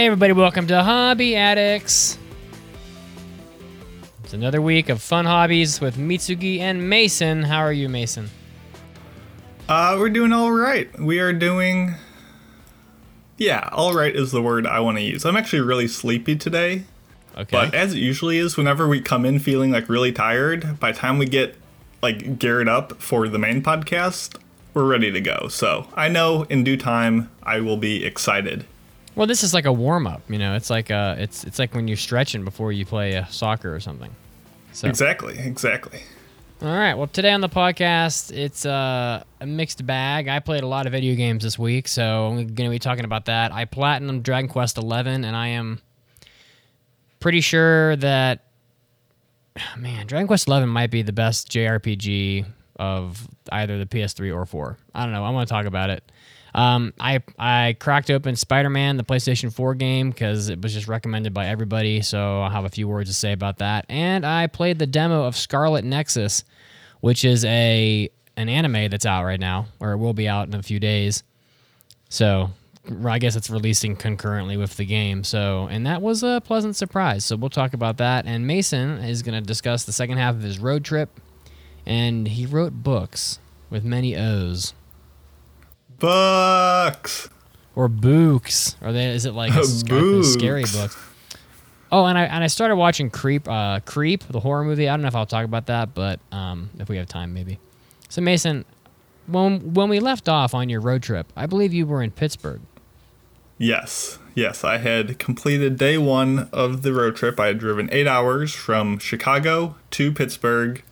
Hey, everybody, welcome to Hobby Addicts. It's another week of fun hobbies with Mitsugi and Mason. How are you, Mason? Uh, we're doing all right. We are doing. Yeah, all right is the word I want to use. I'm actually really sleepy today, Okay. but as it usually is, whenever we come in feeling like really tired, by the time we get like geared up for the main podcast, we're ready to go. So I know in due time I will be excited. Well, this is like a warm up. You know, it's like uh, it's it's like when you're stretching before you play uh, soccer or something. So, Exactly, exactly. all right. Well, today on the podcast, it's uh, a mixed bag. I played a lot of video games this week, so I'm going to be talking about that. I platinum Dragon Quest XI, and I am pretty sure that man, Dragon Quest XI might be the best JRPG of either the PS3 or 4. I don't know. I want to talk about it. Um, I I cracked open Spider-Man, the PlayStation 4 game, because it was just recommended by everybody. So I'll have a few words to say about that. And I played the demo of Scarlet Nexus, which is a an anime that's out right now, or it will be out in a few days. So I guess it's releasing concurrently with the game. So, and that was a pleasant surprise. So we'll talk about that. And Mason is going to discuss the second half of his road trip, and he wrote books with many O's Bucks. or books. Or they, is it like a sc- scary Books. book? Oh, and I and I started watching Creep, uh, Creep, the horror movie. I don't know if I'll talk about that, but um, if we have time, maybe. So Mason, when when we left off on your road trip, I believe you were in Pittsburgh. Yes, yes, I had completed day one of the road trip. I had driven eight hours from Chicago to Pittsburgh,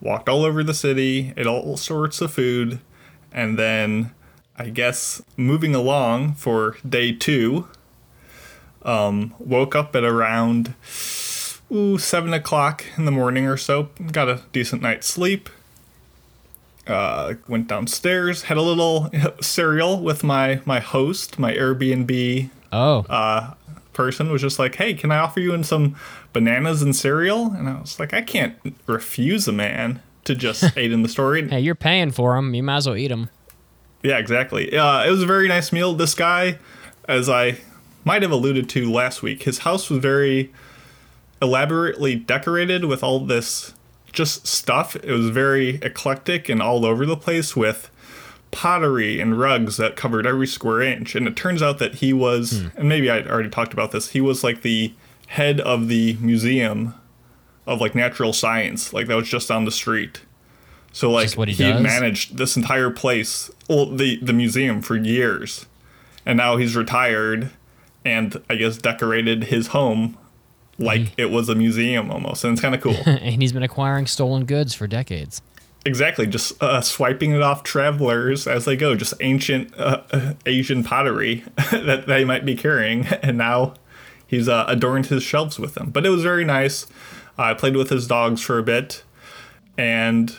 walked all over the city, ate all sorts of food, and then I guess moving along for day two, um, woke up at around ooh, seven o'clock in the morning or so. Got a decent night's sleep uh, went downstairs, had a little cereal with my my host, my Airbnb Oh, uh, person was just like, "Hey, can I offer you in some bananas and cereal?" And I was like, "I can't refuse a man to just aid in the story." hey, you're paying for them. You might as well eat them. Yeah, exactly. Uh, it was a very nice meal. This guy, as I might have alluded to last week, his house was very elaborately decorated with all this just stuff. It was very eclectic and all over the place with pottery and rugs that covered every square inch. And it turns out that he was, and maybe I already talked about this, he was like the head of the museum of like natural science, like that was just down the street. So like Just what he he does? managed this entire place, well, the the museum for years, and now he's retired, and I guess decorated his home like it was a museum almost, and it's kind of cool. and he's been acquiring stolen goods for decades. exactly, just uh, swiping it off travelers as they go, just ancient uh, uh, Asian pottery that they might be carrying, and now he's uh, adorned his shelves with them. But it was very nice. I played with his dogs for a bit, and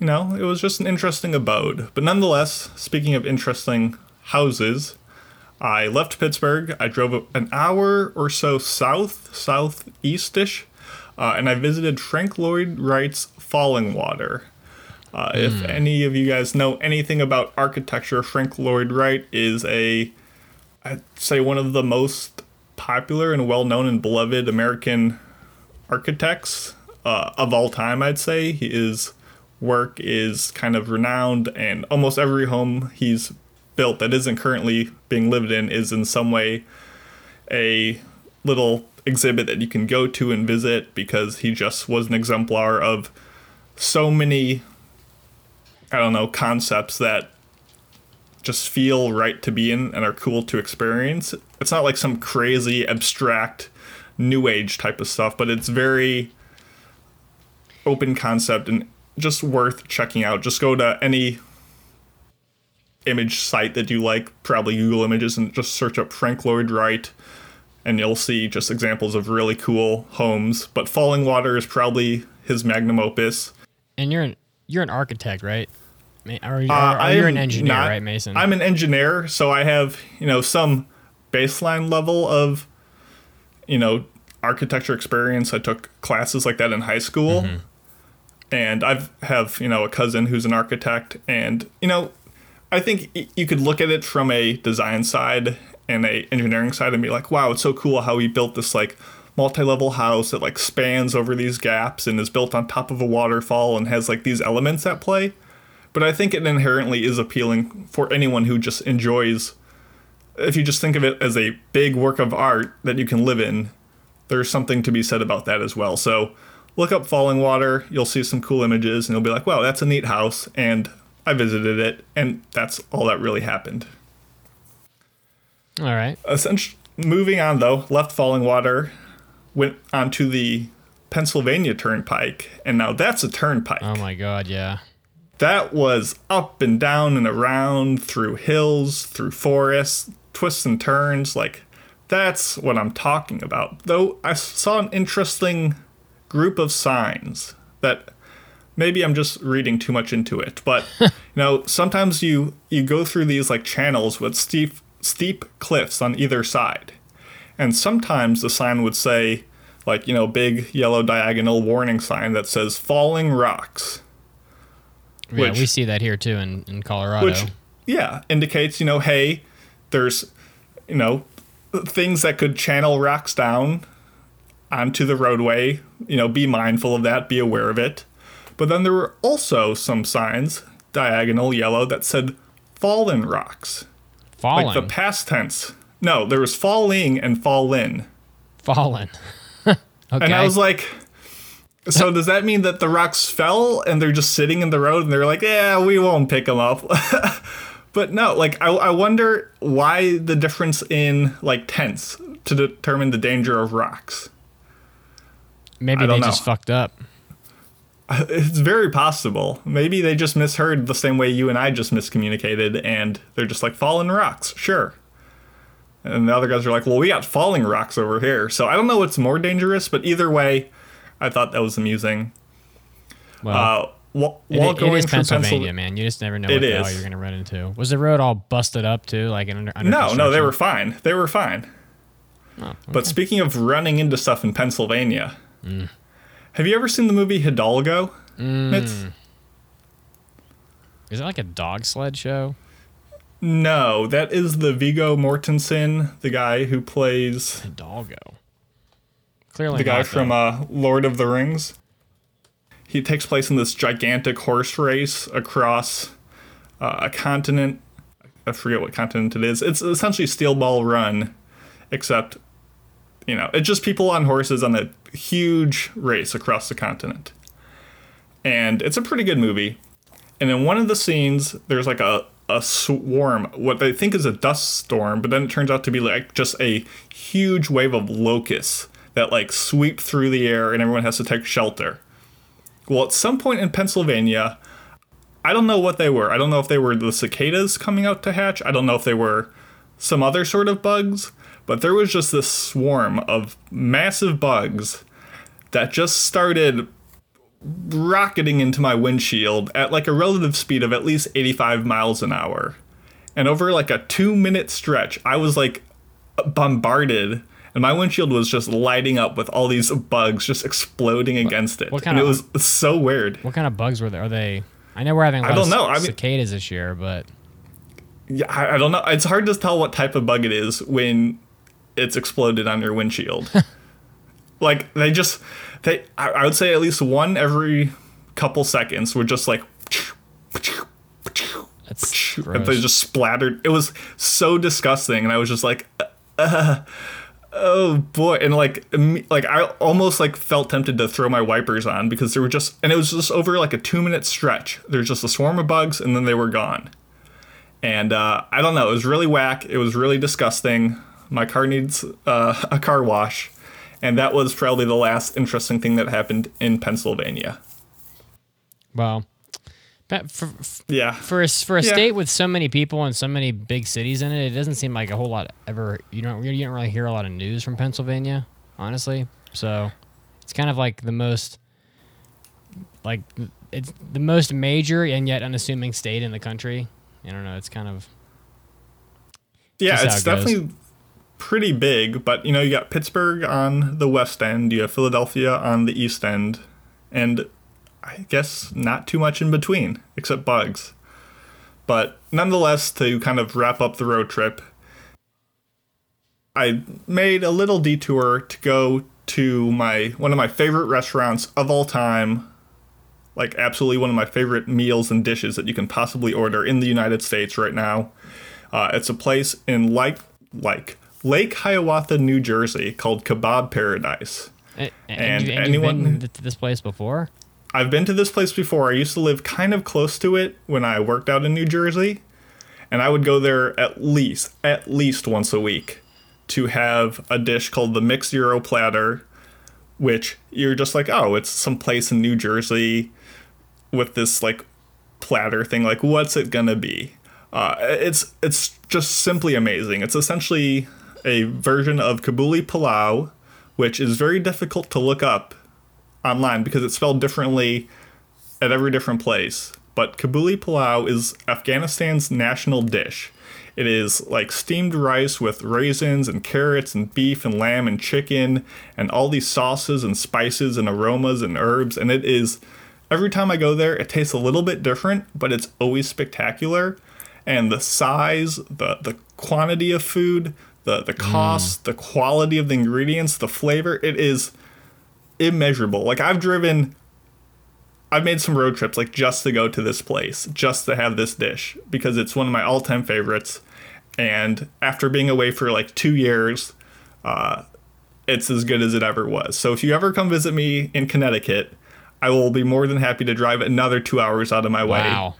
you know, it was just an interesting abode. But nonetheless, speaking of interesting houses, I left Pittsburgh. I drove an hour or so south, southeastish, uh, and I visited Frank Lloyd Wright's Falling Water. Uh, If any of you guys know anything about architecture, Frank Lloyd Wright is a, I'd say, one of the most popular and well known and beloved American architects uh, of all time, I'd say. His work is kind of renowned, and almost every home he's built that isn't currently being lived in is in some way a little exhibit that you can go to and visit because he just was an exemplar of so many, I don't know, concepts that just feel right to be in and are cool to experience. It's not like some crazy abstract new age type of stuff, but it's very open concept and just worth checking out. Just go to any image site that you like, probably Google Images, and just search up Frank Lloyd Wright and you'll see just examples of really cool homes. But Falling Water is probably his magnum opus. And you're an you're an architect, right? Or, you're, Uh, or you're an engineer, not- right, Mason? I'm an engineer, so I have you know some baseline level of you know architecture experience. I took classes like that in high school, Mm-hmm. And I've have you know a cousin who's an architect, and you know I think you could look at it from a design side and a engineering side and be like, wow, it's so cool how he built this like multi-level house that like spans over these gaps and is built on top of a waterfall and has like these elements at play. But I think it inherently is appealing for anyone who just enjoys if you just think of it as a big work of art that you can live in, there's something to be said about that as well. So look up Falling Water, you'll see some cool images, and you'll be like, wow, that's a neat house. And I visited it, and that's all that really happened. All right. Essentially, moving on though, left Falling Water, went onto the Pennsylvania Turnpike, and now that's a turnpike. Oh my God, yeah. that was up and down and around through hills, through forests, twists and turns. Like, that's what I'm talking about. Though I saw an interesting group of signs that maybe I'm just reading too much into it. But, you know, sometimes you, you go through these like channels with steep, steep cliffs on either side. And sometimes the sign would say, like, you know, big yellow diagonal warning sign that says falling rocks. Yeah, Which- we see that here too in, in Colorado. which yeah indicates you know hey there's you know things that could channel rocks down onto the roadway you know be mindful of that be aware of it but then there were also some signs diagonal yellow that said fallen rocks fallen. like the past tense no there was falling and fallen fallen. okay. and i was like so does that mean that the rocks fell and they're just sitting in the road and they're like, yeah, we won't pick them up? but no, like I, I wonder why the difference in like tense to determine the danger of rocks. Maybe they don't just know. fucked up. It's very possible. Maybe they just misheard the same way you and I just miscommunicated, and they're just like falling rocks, sure. And the other guys are like, well, we got falling rocks over here. So I don't know what's more dangerous, but either way, I thought that was amusing. Well, Uh, wh- it- while it going is Pennsylvania, man. You just never know what the hell you're gonna run into. Was the road all busted up too, like under? under No, no, they were fine. They were fine. Oh, But speaking of running into stuff in Pennsylvania, Mm. have you ever seen the movie Hidalgo? It's, Is it like a dog sled show? no, that is the Viggo Mortensen, the guy who plays Hidalgo. Clearly, the guy from uh, Lord of the Rings. He takes place in this gigantic horse race across uh, a continent. I forget what continent it is. It's essentially Steel Ball Run, except, you know, it's just people on horses on a huge race across the continent. And it's a pretty good movie. And in one of the scenes, there's like a, a swarm, what they think is a dust storm, but then it turns out to be like just a huge wave of locusts that like sweep through the air and everyone has to take shelter. Well, at some point in Pennsylvania, I don't know what they were. I don't know if they were the cicadas coming out to hatch. I don't know if they were some other sort of bugs, but there was just this swarm of massive bugs that just started rocketing into my windshield at like a relative speed of at least 85 miles an hour. And over like a two minute stretch, I was like bombarded, and my windshield was just lighting up with all these bugs just exploding against it. what kind and kind it was so weird. What kind of bugs were there? Are they? I know we're having. a I lot don't of know. I mean- cicadas this year, but Yeah, I, I don't know. It's hard to tell what type of bug it is when it's exploded on your windshield. like they just they I, I would say at least one every couple seconds were just like that's and they just splattered. It was so disgusting, and I was just like, uh, oh boy, and like like I almost like felt tempted to throw my wipers on because they were just, and it was just over like a two minute stretch. There's just a swarm of bugs, and then they were gone. And uh, I don't know, it was really whack. It was really disgusting. My car needs uh, a car wash, and that was probably the last interesting thing that happened in Pennsylvania. Well, But for, f- Yeah. for a, for a Yeah. state with so many people and so many big cities in it, it doesn't seem like a whole lot ever. You don't you don't really hear a lot of news from Pennsylvania, honestly. So it's kind of like the most like it's the most major and yet unassuming state in the country. I don't know. It's kind of Yeah, it's it definitely pretty big, but you know, you got Pittsburgh on the west end, you have Philadelphia on the east end, and I guess not too much in between, except bugs. But nonetheless, to kind of wrap up the road trip, I made a little detour to go to my one of my favorite restaurants of all time. Like absolutely one of my favorite meals and dishes that you can possibly order in the United States right now. Uh, it's a place in like like Lake Hiawatha, New Jersey, called Kebab Paradise. and, And you, and anyone- to this place before. I've been to this place before. I used to live kind of close to it when I worked out in New Jersey, and I would go there at least at least once a week to have a dish called the mixed gyro platter, which you're just like, oh, it's some place in New Jersey with this like platter thing. Like, what's it gonna be? Uh, it's it's just simply amazing. It's essentially a version of Kabuli Palau, which is very difficult to look up online because it's spelled differently at every different place. But Kabuli Palau is Afghanistan's national dish. It is like steamed rice with raisins and carrots and beef and lamb and chicken and all these sauces and spices and aromas and herbs. And it is, every time I go there, it tastes a little bit different, but it's always spectacular. And the size, the, the quantity of food, the, the cost, the quality of the ingredients, the flavor, it is immeasurable. Like I've driven I've made some road trips like just to go to this place, just to have this dish because it's one of my all-time favorites. And after being away for like 2 years, uh it's as good as it ever was. So if you ever come visit me in Connecticut, I will be more than happy to drive another 2 hours out of my way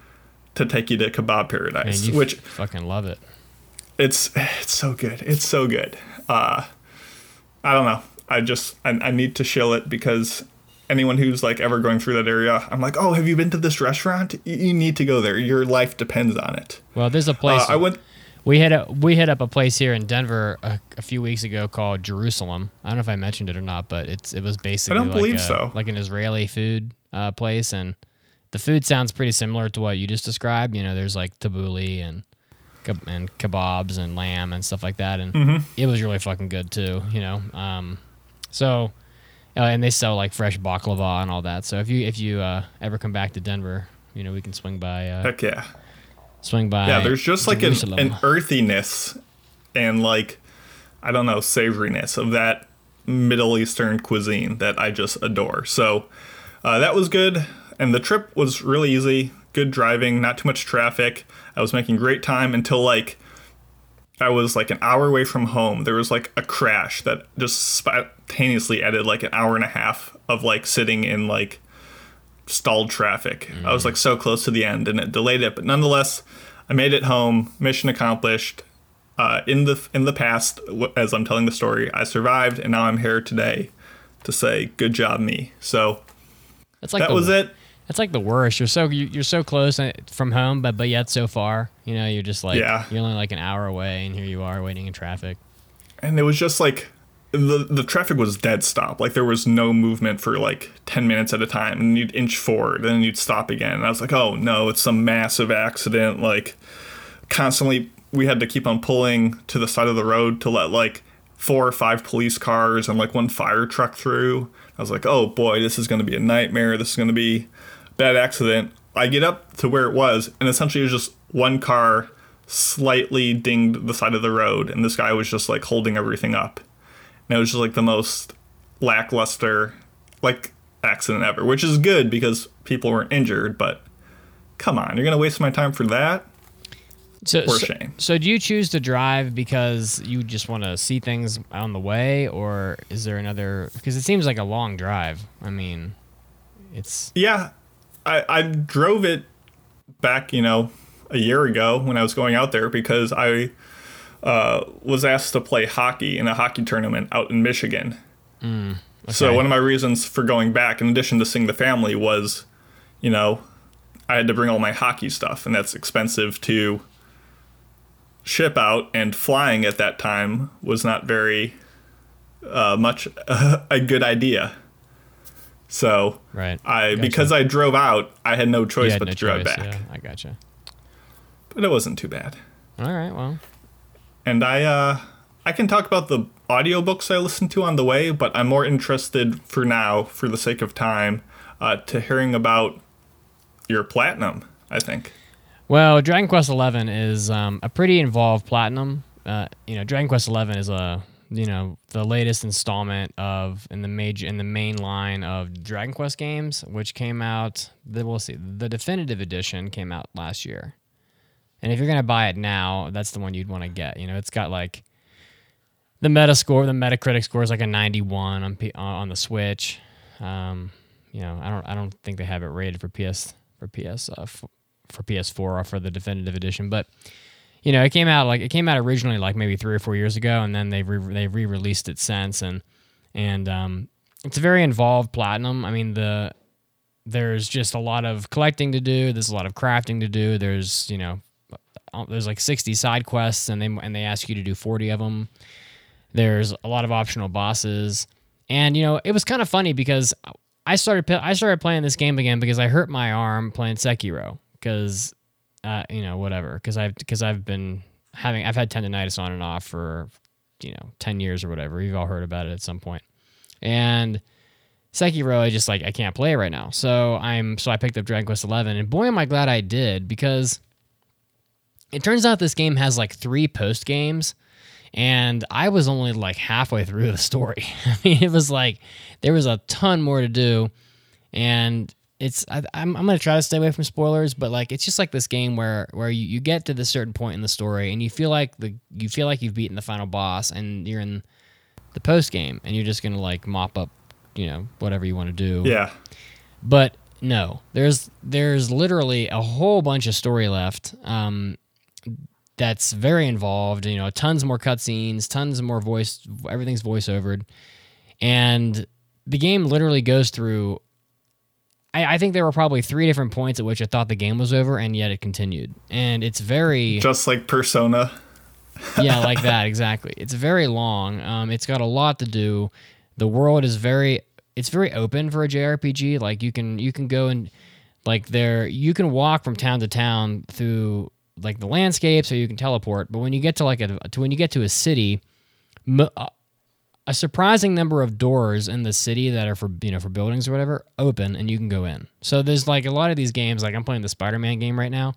to take you to Kebab man, Paradise, you which fucking love it. It's it's so good. It's so good. Uh, I don't know. I just I, I need to shill it because anyone who's like ever going through that area, I'm like, oh, have you been to this restaurant? You, you need to go there. Your life depends on it. Well, there's a place Uh, I went. We hit a we hit up a place here in Denver a, a few weeks ago called Jerusalem. I don't know if I mentioned it or not, but it's it was basically I don't like believe a- so. like an Israeli food uh, place, and the food sounds pretty similar to what you just described. You know, there's like tabbouleh and and kebabs and lamb and stuff like that, and Mm-hmm. it was really fucking good too. You know, um, so uh, and they sell like fresh baklava and all that. So if you if you uh, ever come back to Denver, you know we can swing by uh, Heck yeah. swing by. Yeah, there's just like an, an earthiness and like I don't know savoriness of that Middle Eastern cuisine that I just adore. So uh, that was good, and the trip was really easy. Good driving, not too much traffic. I was making great time until like I was like an hour away from home. There was like a crash that just spontaneously added like an hour and a half of like sitting in like stalled traffic. I was like so close to the end and it delayed it, but nonetheless, I made it home. Mission accomplished. Uh, in the in the past, as I'm telling the story, I survived, and now I'm here today to say good job me. So That's like that the, was it. That's like the worst. You're so you- you're so close uh, from home, but but yet so far. You know, you're just like Yeah. you're only like an hour away, and here you are waiting in traffic. and it was just like the the traffic was dead stop. Like there was no movement for like ten minutes at a time, and you'd inch forward, and then you'd stop again. And I was like, oh no, it's some massive accident. Like constantly, we had to keep on pulling to the side of the road to let like four or five police cars and like one fire truck through. I was like, oh boy, this is going to be a nightmare. This is going to be bad accident. I get up to where it was, and essentially it was just one car slightly dinged the side of the road, and this guy was just like holding everything up. And it was just like the most lackluster, like accident ever, which is good because people weren't injured. But come on, you're gonna waste my time for that? So, Poor so, Shane. so do you choose to drive because you just want to see things on the way, or is there another? Because it seems like a long drive. I mean, it's Yeah, I I drove it back, you know, a year ago when I was going out there because I uh, was asked to play hockey in a hockey tournament out in Michigan. So okay. one of my reasons for going back, in addition to seeing the family, was, you know, I had to bring all my hockey stuff, and that's expensive to ship out. And flying at that time was not very uh, much a good idea. So Right. I Gotcha. because I drove out, I had no choice had but no to drive choice, back. Yeah, I gotcha. But it wasn't too bad. All right. Well, And I uh I can talk about the audiobooks I listened to on the way, but I'm more interested for now, for the sake of time, uh, to hearing about your platinum, I think. Well, Dragon Quest Eleven is um, a pretty involved platinum. Uh, you know, Dragon Quest Eleven is a you know the latest installment of in the major in the main line of Dragon Quest games, which came out. The, we'll see. The definitive edition came out last year, and if you're gonna buy it now, that's the one you'd want to get. You know, it's got like the meta score, the Metacritic score is like a 91 on P, on the Switch. Um, you know, I don't I don't think they have it rated for PS for PS uh, f- for PS4 or for the definitive edition, but you know, it came out like it came out originally like maybe three or four years ago, and then they've re- they've re-released it since, and and um, it's a very involved platinum. I mean, the there's just a lot of collecting to do. There's a lot of crafting to do. There's you know, uh, there's like 60 side quests, and they and they ask you to do 40 of them. There's a lot of optional bosses, and you know, it was kind of funny because I started I started playing this game again because I hurt my arm playing Sekiro because uh, you know whatever because I've because I've been having I've had tendonitis on and off for you know 10 years or whatever you've all heard about it at some point. and Sekiro I just like I can't play right now so I'm so I picked up Dragon Quest 11 and boy am I glad I did because it turns out this game has like three post games and I was only like halfway through the story. I mean, it was like there was a ton more to do, and it's I, I'm I'm gonna try to stay away from spoilers, but like it's just like this game where where you, you get to this certain point in the story and you feel like the you feel like you've beaten the final boss and you're in the post game and you're just gonna like mop up, you know, whatever you want to do. Yeah. But no, there's there's literally a whole bunch of story left. Um, that's very involved. You know, tons more cutscenes, tons more voice. Everything's voiceovered, and the game literally goes through. I, I think there were probably three different points at which I thought the game was over, and yet it continued. And it's very Just like Persona. yeah, like that exactly. It's very long. Um, it's got a lot to do. The world is very it's very open for a JRPG. Like you can you can go and like there you can walk from town to town through like the landscapes or you can teleport. But when you get to like a to when you get to a city, a surprising number of doors in the city that are for you know for buildings or whatever open and you can go in. So there's like a lot of these games. Like I'm playing the Spider-Man game right now,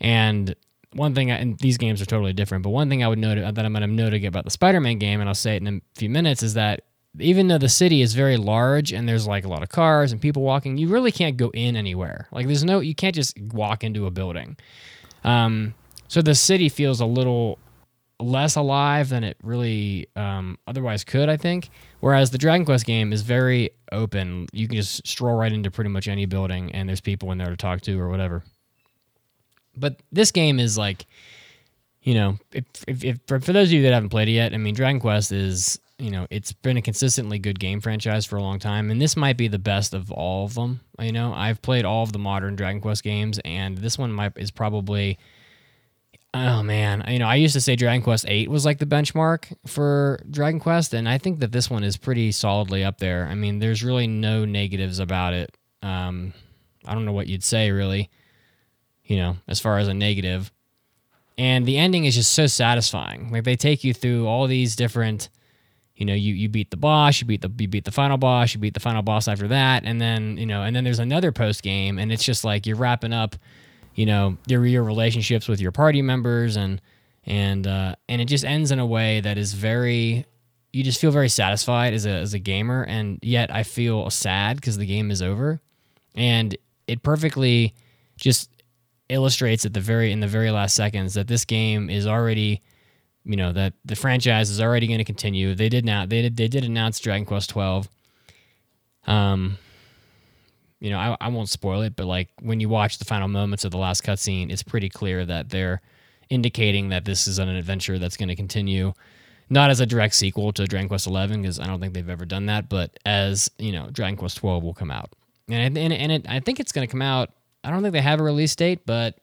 and one thing, I, and these games are totally different, but one thing I would note that I'm going to note about the Spider-Man game, and I'll say it in a few minutes, is that even though the city is very large and there's like a lot of cars and people walking, you really can't go in anywhere. Like there's no, you can't just walk into a building. Um, so the city feels a little less alive than it really um, otherwise could, I think. Whereas the Dragon Quest game is very open. You can just stroll right into pretty much any building, and there's people in there to talk to or whatever. But this game is like, you know, if, if, if for, for those of you that haven't played it yet, I mean, Dragon Quest is, you know, it's been a consistently good game franchise for a long time, and this might be the best of all of them. You know, I've played all of the modern Dragon Quest games, and this one might is probably. Oh man, you know, I used to say Dragon Quest Eight was like the benchmark for Dragon Quest, and I think that this one is pretty solidly up there. I mean, there's really no negatives about it. Um, I don't know what you'd say really, you know, as far as a negative. And the ending is just so satisfying. Like they take you through all these different, you know, you you beat the boss, you beat the you beat the final boss, you beat the final boss after that, and then you know, and then there's another post game, and it's just like you're wrapping up you know your your relationships with your party members and and uh, and it just ends in a way that is very you just feel very satisfied as a as a gamer. And yet I feel sad because the game is over. And it perfectly just illustrates at the very in the very last seconds that this game is already you know that the franchise is already going to continue. They did now they did they did announce Dragon Quest 12 um you know, I, I won't spoil it, but like when you watch the final moments of the last cutscene, it's pretty clear that they're indicating that this is an adventure that's going to continue, not as a direct sequel to Dragon Quest Eleven, because I don't think they've ever done that, but as you know, Dragon Quest Twelve will come out, and and, and it, I think it's going to come out I don't think they have a release date, but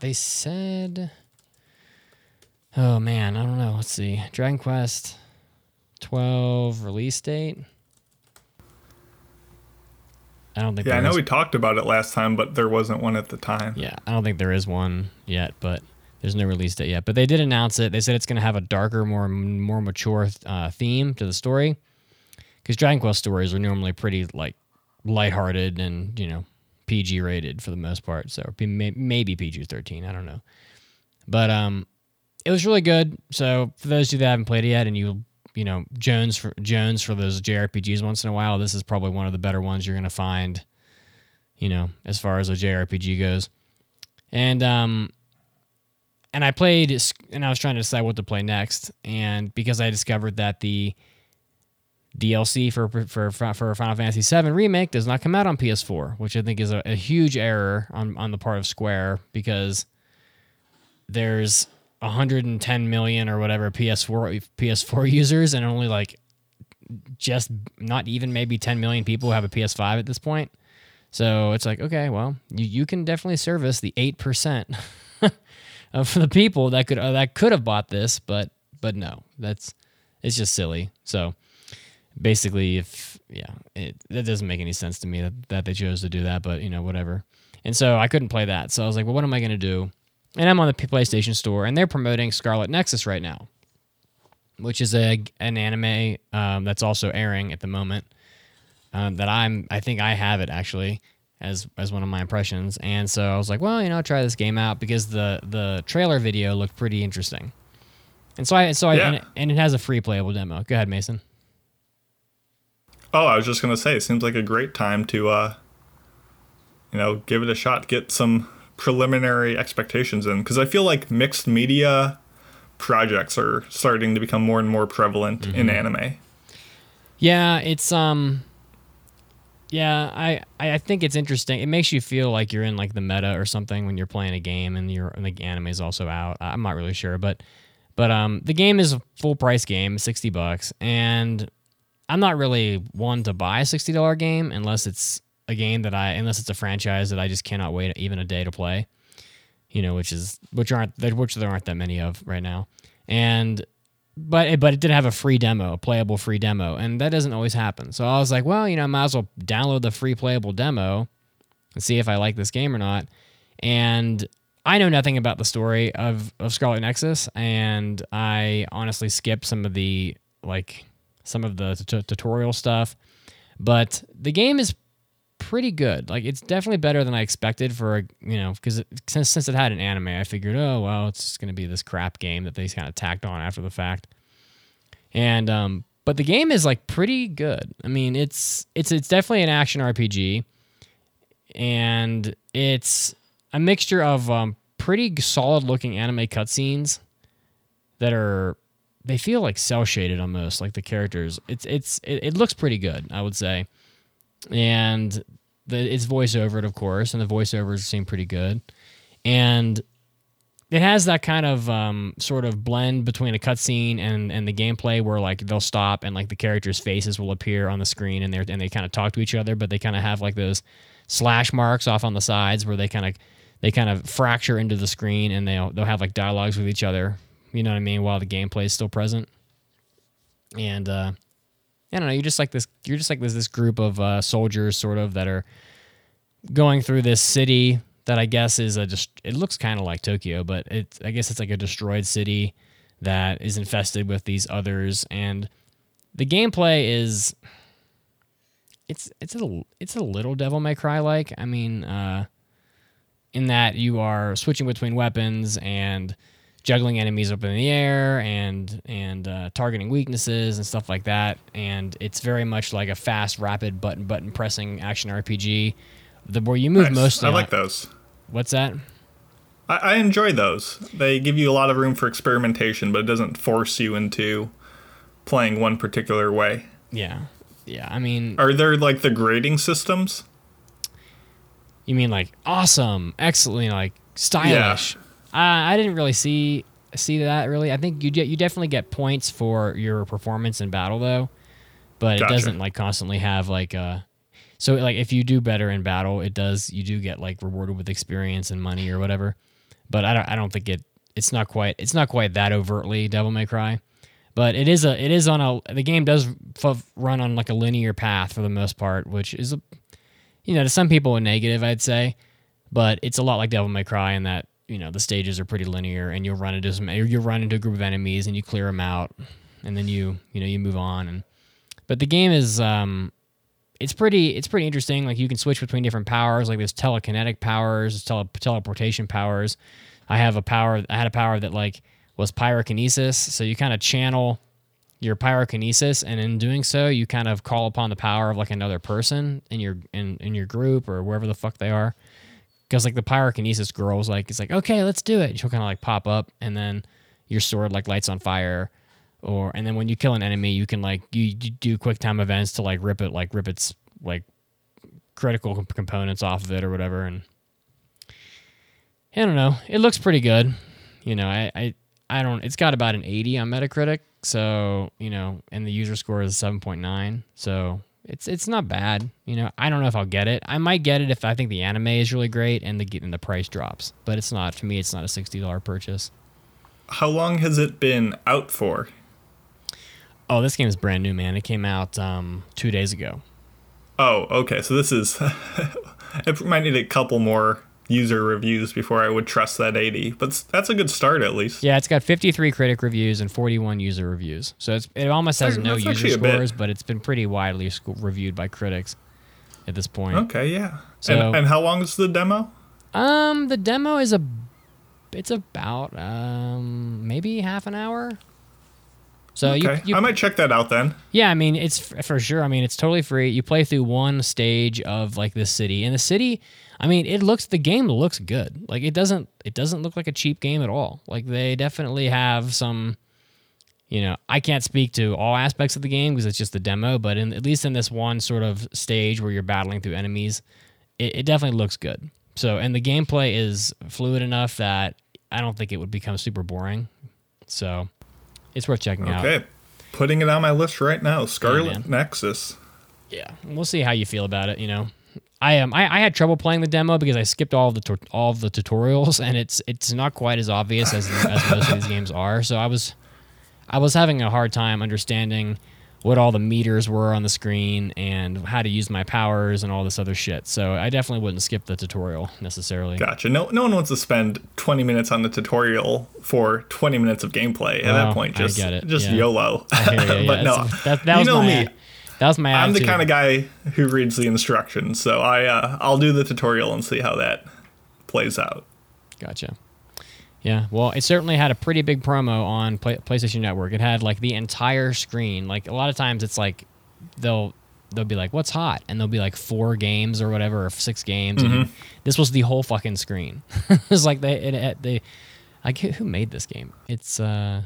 they said. Oh man, I don't know. Let's see. Dragon Quest 12 release date. I don't think. Yeah, I know is- we talked about it last time, but there wasn't one at the time. Yeah, I don't think there is one yet, but there's no release date yet. But they did announce it. They said it's going to have a darker, more more mature uh, theme to the story. Because Dragon Quest stories are normally pretty like lighthearted and you know PG rated for the most part. So maybe PG thirteen. I don't know. But um, it was really good. So for those of you that haven't played it yet, and you you know Jones for Jones for those JRPGs once in a while, this is probably one of the better ones you're to find. You know, as far as a JRPG goes and um and I played and I was trying to decide what to play next and because I discovered that the DLC for for for Final Fantasy VII remake does not come out on PS4, which I think is a, a huge error on on the part of Square because there's 110 million or whatever PS4 PS4 users and only like just not even maybe 10 million people have a PS5 at this point. So it's like, okay, well, you, you can definitely service the eight percent of the people that could uh, that could have bought this, but but no, that's it's just silly. So basically, if yeah, it that doesn't make any sense to me that, that they chose to do that, but you know whatever. And so I couldn't play that, so I was like, well, what am I gonna do? And I'm on the PlayStation Store, and they're promoting Scarlet Nexus right now, which is a an anime um, that's also airing at the moment um, that I'm I think I have it actually as as one of my impressions. And so I was like, well, you know, try this game out because the the trailer video looked pretty interesting. And so I so I Yeah. and, it, and it has a free playable demo. Go ahead, Mason. Oh, I was just gonna say, it seems like a great time to, uh, you know, give it a shot, get some preliminary expectations in, because I feel like mixed media projects are starting to become more and more prevalent in anime. Yeah, it's um yeah, I, I think it's interesting. It makes you feel like you're in like the meta or something when you're playing a game and your and the anime is also out. I'm not really sure, but but um the game is a full price game, 60 bucks, and I'm not really one to buy a $60 game unless it's a game that I unless it's a franchise that I just cannot wait even a day to play. You know, which is which aren't which there aren't that many of right now. And but it, but it did have a free demo, a playable free demo, and that doesn't always happen. So I was like, well, you know, I might as well download the free playable demo and see if I like this game or not. And I know nothing about the story of of Scarlet Nexus, and I honestly skipped some of the like some of the t- tutorial stuff. But the game is pretty good. Like it's definitely better than I expected for a you know because since since it had an anime, I figured oh well it's to be this crap game that they kind of tacked on after the fact. And um, but the game is like pretty good. I mean it's it's it's definitely an action RPG, and it's a mixture of um, pretty solid looking anime cutscenes that are they feel like cel shaded almost like the characters. It's it's it, it looks pretty good I would say and the, it's voiceovered, of course, and the voiceovers seem pretty good. And it has that kind of um, sort of blend between a cutscene and and the gameplay, where like they'll stop and like the characters' faces will appear on the screen, and they and they kind of talk to each other, but they kind of have like those slash marks off on the sides where they kind of they kind of fracture into the screen, and they'll they'll have like dialogues with each other. You know what I mean? While the gameplay is still present, and uh, I don't know. You're just like this. You're just like this this group of uh, soldiers, sort of, that are going through this city that I guess is a just. It looks kind of like Tokyo, but it. I guess it's like a destroyed city that is infested with these others, and the gameplay is. It's it's a it's a little Devil May Cry like. I mean, uh, in that you are switching between weapons and juggling enemies up in the air and and uh, targeting weaknesses and stuff like that. And it's very much like a fast, rapid button button pressing action RPG, the where you move Nice. mostly. I like on- those. What's that? I, I enjoy those. They give you a lot of room for experimentation, but it doesn't force you into playing one particular way. Yeah, yeah. I mean, Are there like the grading systems? you mean like awesome, excellent, like stylish? Uh, I didn't really see see that really. I think you get you definitely get points for your performance in battle though, but Gotcha. it doesn't like constantly have like uh So like if you do better in battle, it does you do get like rewarded with experience and money or whatever. But I don't I don't think it it's not quite it's not quite that overtly Devil May Cry. But it is a it is on a the game does f- run on like a linear path for the most part, which is a you know to some people a negative I'd say, but it's a lot like Devil May Cry in that you know the stages are pretty linear and you'll run into some you'll run into a group of enemies and you clear them out and then you you know you move on. And but the game is um it's pretty it's pretty interesting. Like you can switch between different powers. Like there's telekinetic powers tele- teleportation powers. I have a power i had a power that like was pyrokinesis. So you kind of channel your pyrokinesis and in doing so you kind of call upon the power of like another person in your in, in your group or wherever the fuck they are because like the pyrokinesis girl's like it's like okay let's do it. She'll kind of like pop up and then your sword like lights on fire or and then when you kill an enemy you can like you, you do quick time events to like rip it like rip its like critical comp- components off of it or whatever and i don't know. It looks pretty good. You know i i, I don't it's got about an 80 on metacritic so you know and the user score is 7.9 so it's it's not bad. You know, I don't know if I'll get it. I might get it if I think the anime is really great and the and the price drops. But it's not to me. It's not a sixty dollar purchase. How long has it been out for? Oh, this game is brand new, man. It came out um, two days ago. Oh, okay. So this is. it might need a couple more user reviews before I would trust that 80, but that's a good start at least. Yeah, it's got 53 critic reviews and 41 user reviews. So it's it almost has That's no user scores, but it's been pretty widely sc- reviewed by critics at this point. Okay, yeah. So- and, and how long is the demo? Um, the demo is a, it's about um maybe half an hour. So okay, you, you I might check that out then. Yeah, I mean it's f- for sure. I mean it's totally free. You play through one stage of like this city, and the city. I mean, it looks the game looks good. Like it doesn't it doesn't look like a cheap game at all. Like they definitely have some. You know, I can't speak to all aspects of the game because it's just the demo, but in at least in this one sort of stage where you're battling through enemies, it, it definitely looks good. So, and the gameplay is fluid enough that I don't think it would become super boring. So, it's worth checking out. Okay. Putting it on my list right now. Scarlet man. Nexus. yeah, we'll see how you feel about it. You know, I um I, I had trouble playing the demo because I skipped all of the tu- all of the tutorials, and it's it's not quite as obvious as as most of these games are. So I was I was having a hard time understanding what all the meters were on the screen and how to use my powers and all this other shit. So I definitely wouldn't skip the tutorial necessarily. Gotcha. No, no one wants to spend 20 minutes on the tutorial for 20 minutes of gameplay. At Well, that point, I just get it, just yeah. YOLO. Ya, yeah. but no, that, that you was know my, me. That was my I'm the kind of guy who reads the instructions, so I uh, I'll do the tutorial and see how that plays out. Gotcha. Yeah, well, it certainly had a pretty big promo on Play- PlayStation Network. It had like the entire screen. Like a lot of times, it's like they'll they'll be like, "What's hot?" and there'll be like four games or whatever, or six games. Mm-hmm. this was the whole fucking screen. it's like they it, it, they like who made this game? It's uh,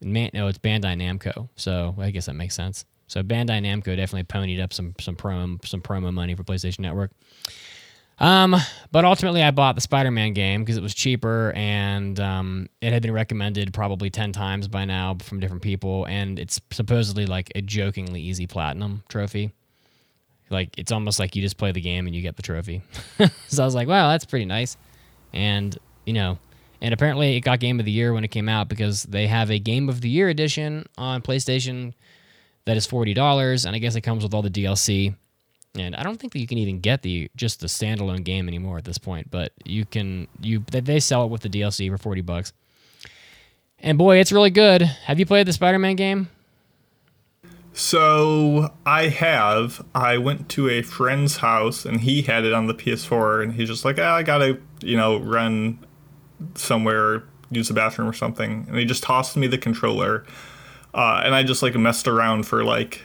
man, no, it's Bandai Namco. So I guess that makes sense. So Bandai Namco definitely ponied up some some promo some promo money for PlayStation Network. Um, but ultimately, I bought the Spider-Man game because it was cheaper and um, it had been recommended probably ten times by now from different people, and it's supposedly like a jokingly easy platinum trophy. Like it's almost like you just play the game and you get the trophy. so I was like, wow, that's pretty nice. And you know, and apparently it got Game of the Year when it came out because they have a Game of the Year edition on PlayStation that is forty dollars, and I guess it comes with all the DLC. And I don't think that you can even get the just the standalone game anymore at this point. But you can you they- sell it with the DLC for forty bucks. And boy, it's really good. Have you played the Spider-Man game? So I have. I went to a friend's house and he had it on the PS4, and he's just like, ah, I gotta, you know, run somewhere, use the bathroom or something, and he just tossed me the controller, uh, and I just like messed around for like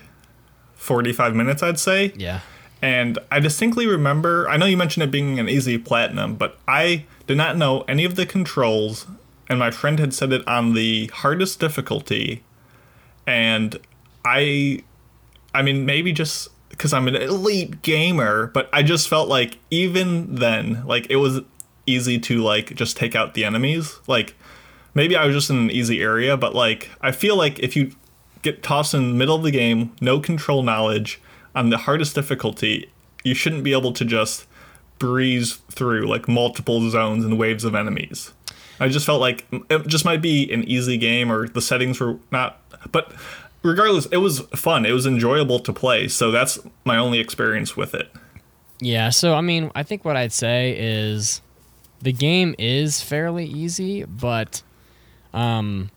forty-five minutes, I'd say. Yeah. And I distinctly remember, I know you mentioned it being an easy platinum, but I did not know any of the controls, and my friend had set it on the hardest difficulty. And I, I mean, maybe just because I'm an elite gamer, but I just felt like even then, like it was easy to like just take out the enemies. Like maybe I was just in an easy area, but like I feel like if you get tossed in the middle of the game, no control knowledge, on the hardest difficulty, you shouldn't be able to just breeze through like multiple zones and waves of enemies. I just felt like it just might be an easy game or the settings were not but regardless, it was fun. It was enjoyable to play. So that's my only experience with it. Yeah, so I mean, I think what I'd say is the game is fairly easy, but um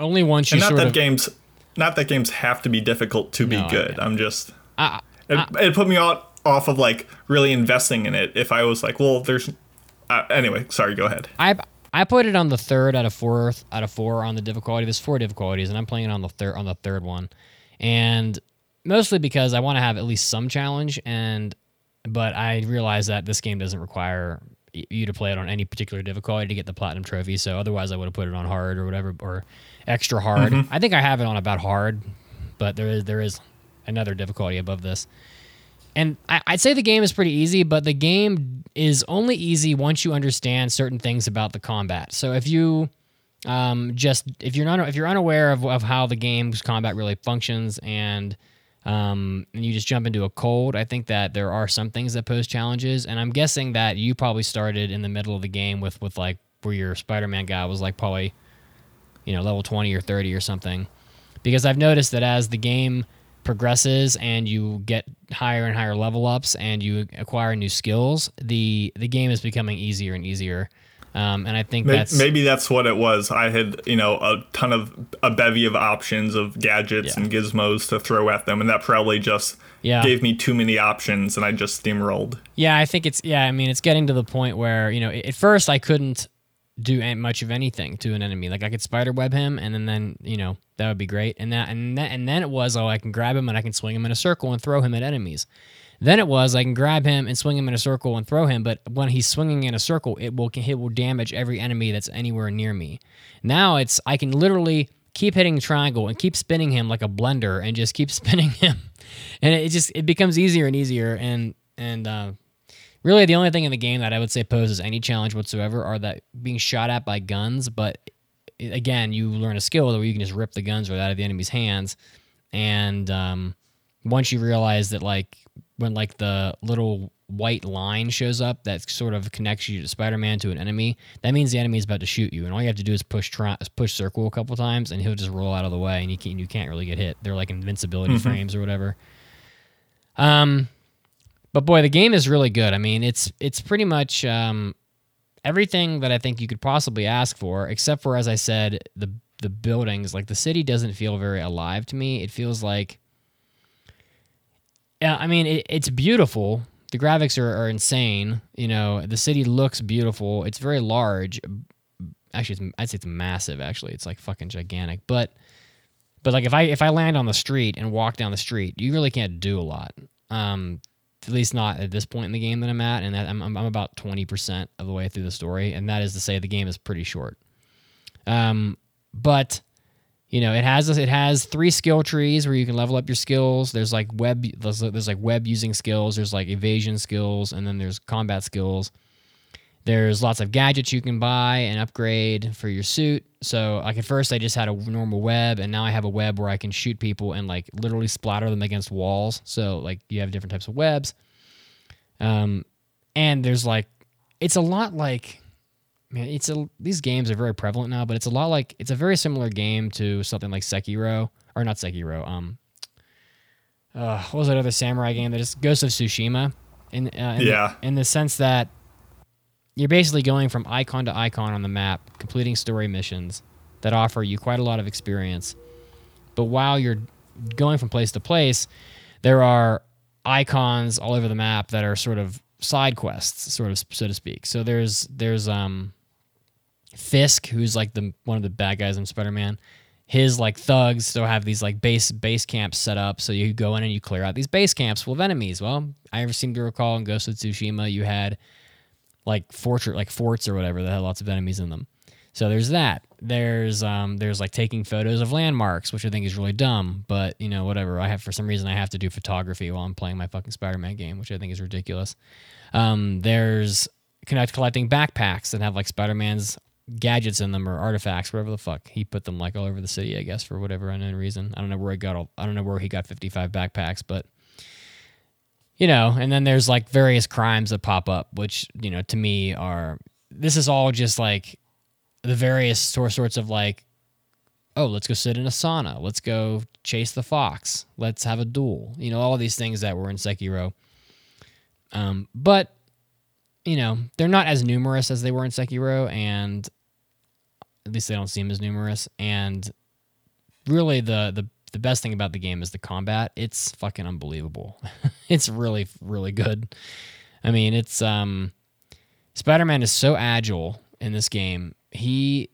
only once you and not that of games not that games have to be difficult to be No, I good. I'm just I, it, it put me off off of like really investing in it if I was like, well, there's uh, anyway, sorry, go ahead. I I put it on the third out of fourth out of four on the difficulty. There's four difficulties, and I'm playing it on the third on the third one, and mostly because I want to have at least some challenge. And but I realize that this game doesn't require you to play it on any particular difficulty to get the platinum trophy. So otherwise, I would have put it on hard or whatever or extra hard. I think I have it on about hard, but there is there is another difficulty above this. And I, I'd say the game is pretty easy, but the game is only easy once you understand certain things about the combat. So if you um, just if you're not if you're unaware of, of how the game's combat really functions and um, and you just jump into a cold, I think that there are some things that pose challenges. And I'm guessing that you probably started in the middle of the game with with like where your Spider-Man guy was like probably you know level 20 or 30 or something because I've noticed that as the game progresses and you get higher and higher level ups and you acquire new skills, the the game is becoming easier and easier. Um, and I think May- that's Maybe that's what it was. I had, you know, a ton of a bevy of options of gadgets Yeah. and gizmos to throw at them, and that probably just Yeah. gave me too many options, and I just steamrolled. Yeah, I think it's yeah. I mean, it's getting to the point where you know, at first I couldn't do much of anything to an enemy. Like I could spider web him, and then then you know that would be great. And that and then and then it was oh I can grab him and I can swing him in a circle and throw him at enemies. Then it was I can grab him and swing him in a circle and throw him, but when he's swinging in a circle, it will it will damage every enemy that's anywhere near me. Now it's I can literally keep hitting triangle and keep spinning him like a blender and just keep spinning him, and it just it becomes easier and easier and and uh, really the only thing in the game that I would say poses any challenge whatsoever are that being shot at by guns. But again, you learn a skill where you can just rip the guns right out of the enemy's hands, and um, once you realize that like when like the little white line shows up that sort of connects you to Spider-Man to an enemy, that means the enemy is about to shoot you, and all you have to do is push tri- push circle a couple times, and he'll just roll out of the way, and you can't you can't really get hit. They're like invincibility frames or whatever. Um, but boy, the game is really good. I mean, it's it's pretty much um, everything that I think you could possibly ask for, except for as I said, the the buildings. Like the city doesn't feel very alive to me. It feels like, yeah, I mean, it, it's beautiful. The graphics are, are insane. You know, the city looks beautiful. It's very large. Actually, it's, I'd say it's massive. Actually, it's like fucking gigantic. But but like if I if I land on the street and walk down the street, you really can't do a lot. Um, at least not at this point in the game that I'm at, and that I'm I'm about twenty percent of the way through the story, and that is to say the game is pretty short. Um, but you know it has it has three skill trees where you can level up your skills. There's like web there's, there's like web using skills. There's like evasion skills, and then there's combat skills. There's lots of gadgets you can buy and upgrade for your suit. So, like at first, I just had a normal web, and now I have a web where I can shoot people and like literally splatter them against walls. So, like you have different types of webs. Um, and there's like, it's a lot like, man, it's a these games are very prevalent now, but it's a lot like it's a very similar game to something like Sekiro or not Sekiro. Um, uh, what was that other samurai game that is Ghost of Tsushima? In, uh, in Yeah. the, in the sense that you're basically going from icon to icon on the map, completing story missions that offer you quite a lot of experience. But while you're going from place to place, there are icons all over the map that are sort of side quests, sort of so to speak. So there's there's um Fisk, who's like the one of the bad guys in Spider-Man. His like thugs still have these like base base camps set up, so you go in and you clear out these base camps of enemies. Well, I ever seem to recall in Ghost of Tsushima, you had like fortress like forts or whatever that had lots of enemies in them. So there's that. There's um there's like taking photos of landmarks, which I think is really dumb, but you know whatever. I have for some reason I have to do photography while I'm playing my fucking Spider-Man game, which I think is ridiculous. Um there's connect collecting backpacks that have like Spider-Man's gadgets in them or artifacts, whatever the fuck. He put them like all over the city, I guess, for whatever unknown reason. I don't know where he got all, I don't know where he got 55 backpacks, but you know, and then there's like various crimes that pop up, which, you know, to me are this is all just like the various sorts of like, oh, let's go sit in a sauna. Let's go chase the fox. Let's have a duel. You know, all these things that were in Sekiro. Um, but you know, they're not as numerous as they were in Sekiro, and at least they don't seem as numerous. And really, the the the best thing about the game is the combat. It's fucking unbelievable. it's really really good. I mean, it's um, Spider-Man is so agile in this game. He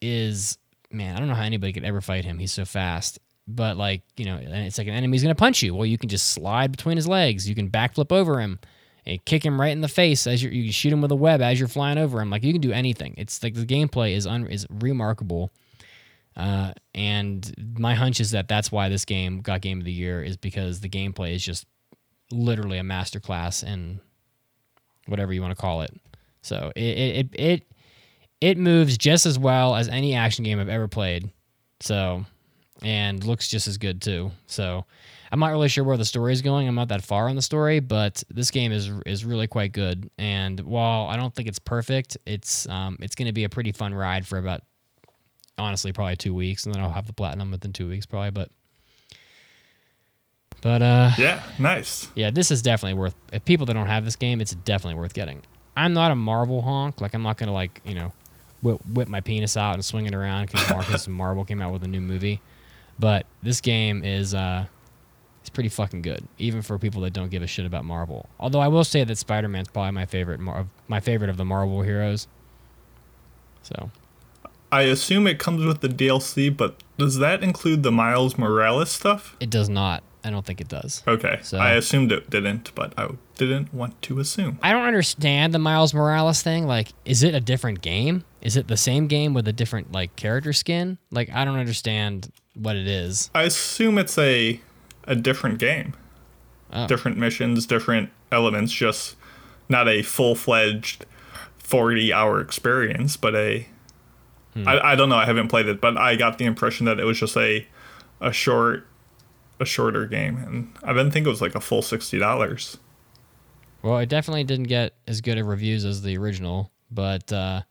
is man. I don't know how anybody could ever fight him. He's so fast. But like you know, it's like an enemy's gonna punch you. Well, you can just slide between his legs. You can backflip over him and kick him right in the face as you're, you shoot him with a web as you're flying over him. Like you can do anything. It's like the gameplay is un, is remarkable. Uh, and my hunch is that that's why this game got game of the year is because the gameplay is just literally a masterclass in whatever you want to call it. So it it it it moves just as well as any action game I've ever played. So and looks just as good too. So I'm not really sure where the story is going. I'm not that far on the story, but this game is is really quite good. And while I don't think it's perfect, it's um, it's going to be a pretty fun ride for about honestly probably two weeks, and then I'll have the platinum within two weeks probably. But but uh, yeah, nice. Yeah, this is definitely worth. If people that don't have this game, it's definitely worth getting. I'm not a Marvel honk. Like I'm not gonna like you know whip, whip my penis out and swing it around because Marcus Marvel came out with a new movie. But this game is uh, pretty fucking good, even for people that don't give a shit about Marvel. Although I will say that Spider Man's probably my favorite, Mar- my favorite of the Marvel heroes. So, I assume it comes with the DLC, but does that include the Miles Morales stuff? It does not. I don't think it does. Okay, so, I assumed it didn't, but I didn't want to assume. I don't understand the Miles Morales thing. Like, is it a different game? Is it the same game with a different like character skin? Like, I don't understand what it is. I assume it's a a different game. Oh. Different missions, different elements, just not a full fledged 40 hour experience, but a. Hmm. I, I don't know, I haven't played it, but I got the impression that it was just a a short a shorter game and I didn't think it was like a full sixty dollars. Well, it definitely didn't get as good of reviews as the original, but uh,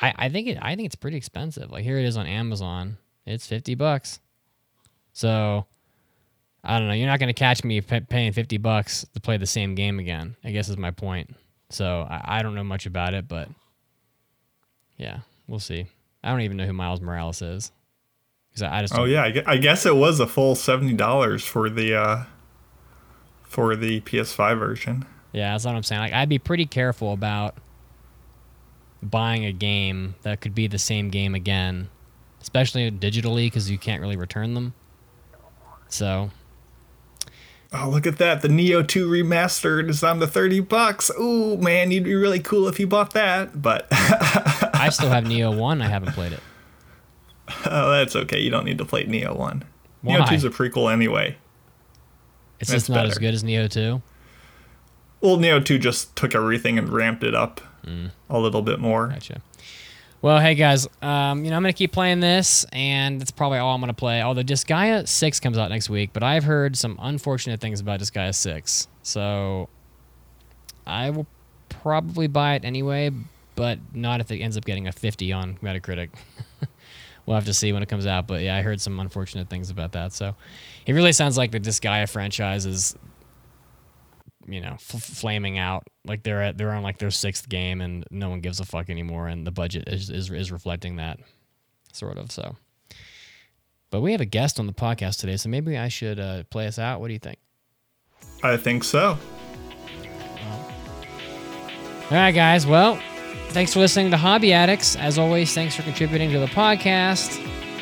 I I think it I think it's pretty expensive. Like here it is on Amazon, it's fifty bucks. So I don't know. You're not going to catch me p- paying 50 bucks to play the same game again, I guess is my point. So I, I don't know much about it, but yeah, we'll see. I don't even know who Miles Morales is. I, I just oh yeah, I guess it was a full seventy dollars for the uh, for the PS5 version. Yeah, that's what I'm saying. Like, I'd be pretty careful about buying a game that could be the same game again, especially digitally because you can't really return them. So Oh, look at that. The Nioh 2 remastered is on the 30 bucks. Ooh, man, you'd be really cool if you bought that. But I still have Nioh 1. I haven't played it. Oh, that's okay. You don't need to play Nioh 1. Why? Nioh 2 is a prequel anyway. It's just not better. as good as Nioh 2? Well, Nioh 2 just took everything and ramped it up mm. a little bit more. Gotcha. Well, hey guys, um, you know I'm gonna keep playing this, and that's probably all I'm gonna play. Although Disgaea Six comes out next week, but I've heard some unfortunate things about Disgaea Six, so I will probably buy it anyway, but not if it ends up getting a 50 on Metacritic. we'll have to see when it comes out. But yeah, I heard some unfortunate things about that. So it really sounds like the Disgaea franchise is you know f- flaming out. Like they're at they're on like their sixth game and no one gives a fuck anymore and the budget is is, is reflecting that sort of so. But we have a guest on the podcast today so maybe i should uh, play us out. What do you think? I think so. All right guys. Well thanks for listening to hobby addicts. As always thanks for contributing to the podcast.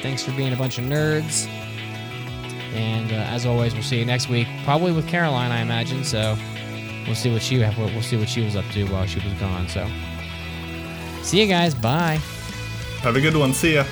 Thanks for being a bunch of nerds. And uh, as always we'll see you next week probably with caroline i imagine so we'll see what she we'll see what she was up to while she was gone. So, see you guys. Bye. Have a good one. See ya.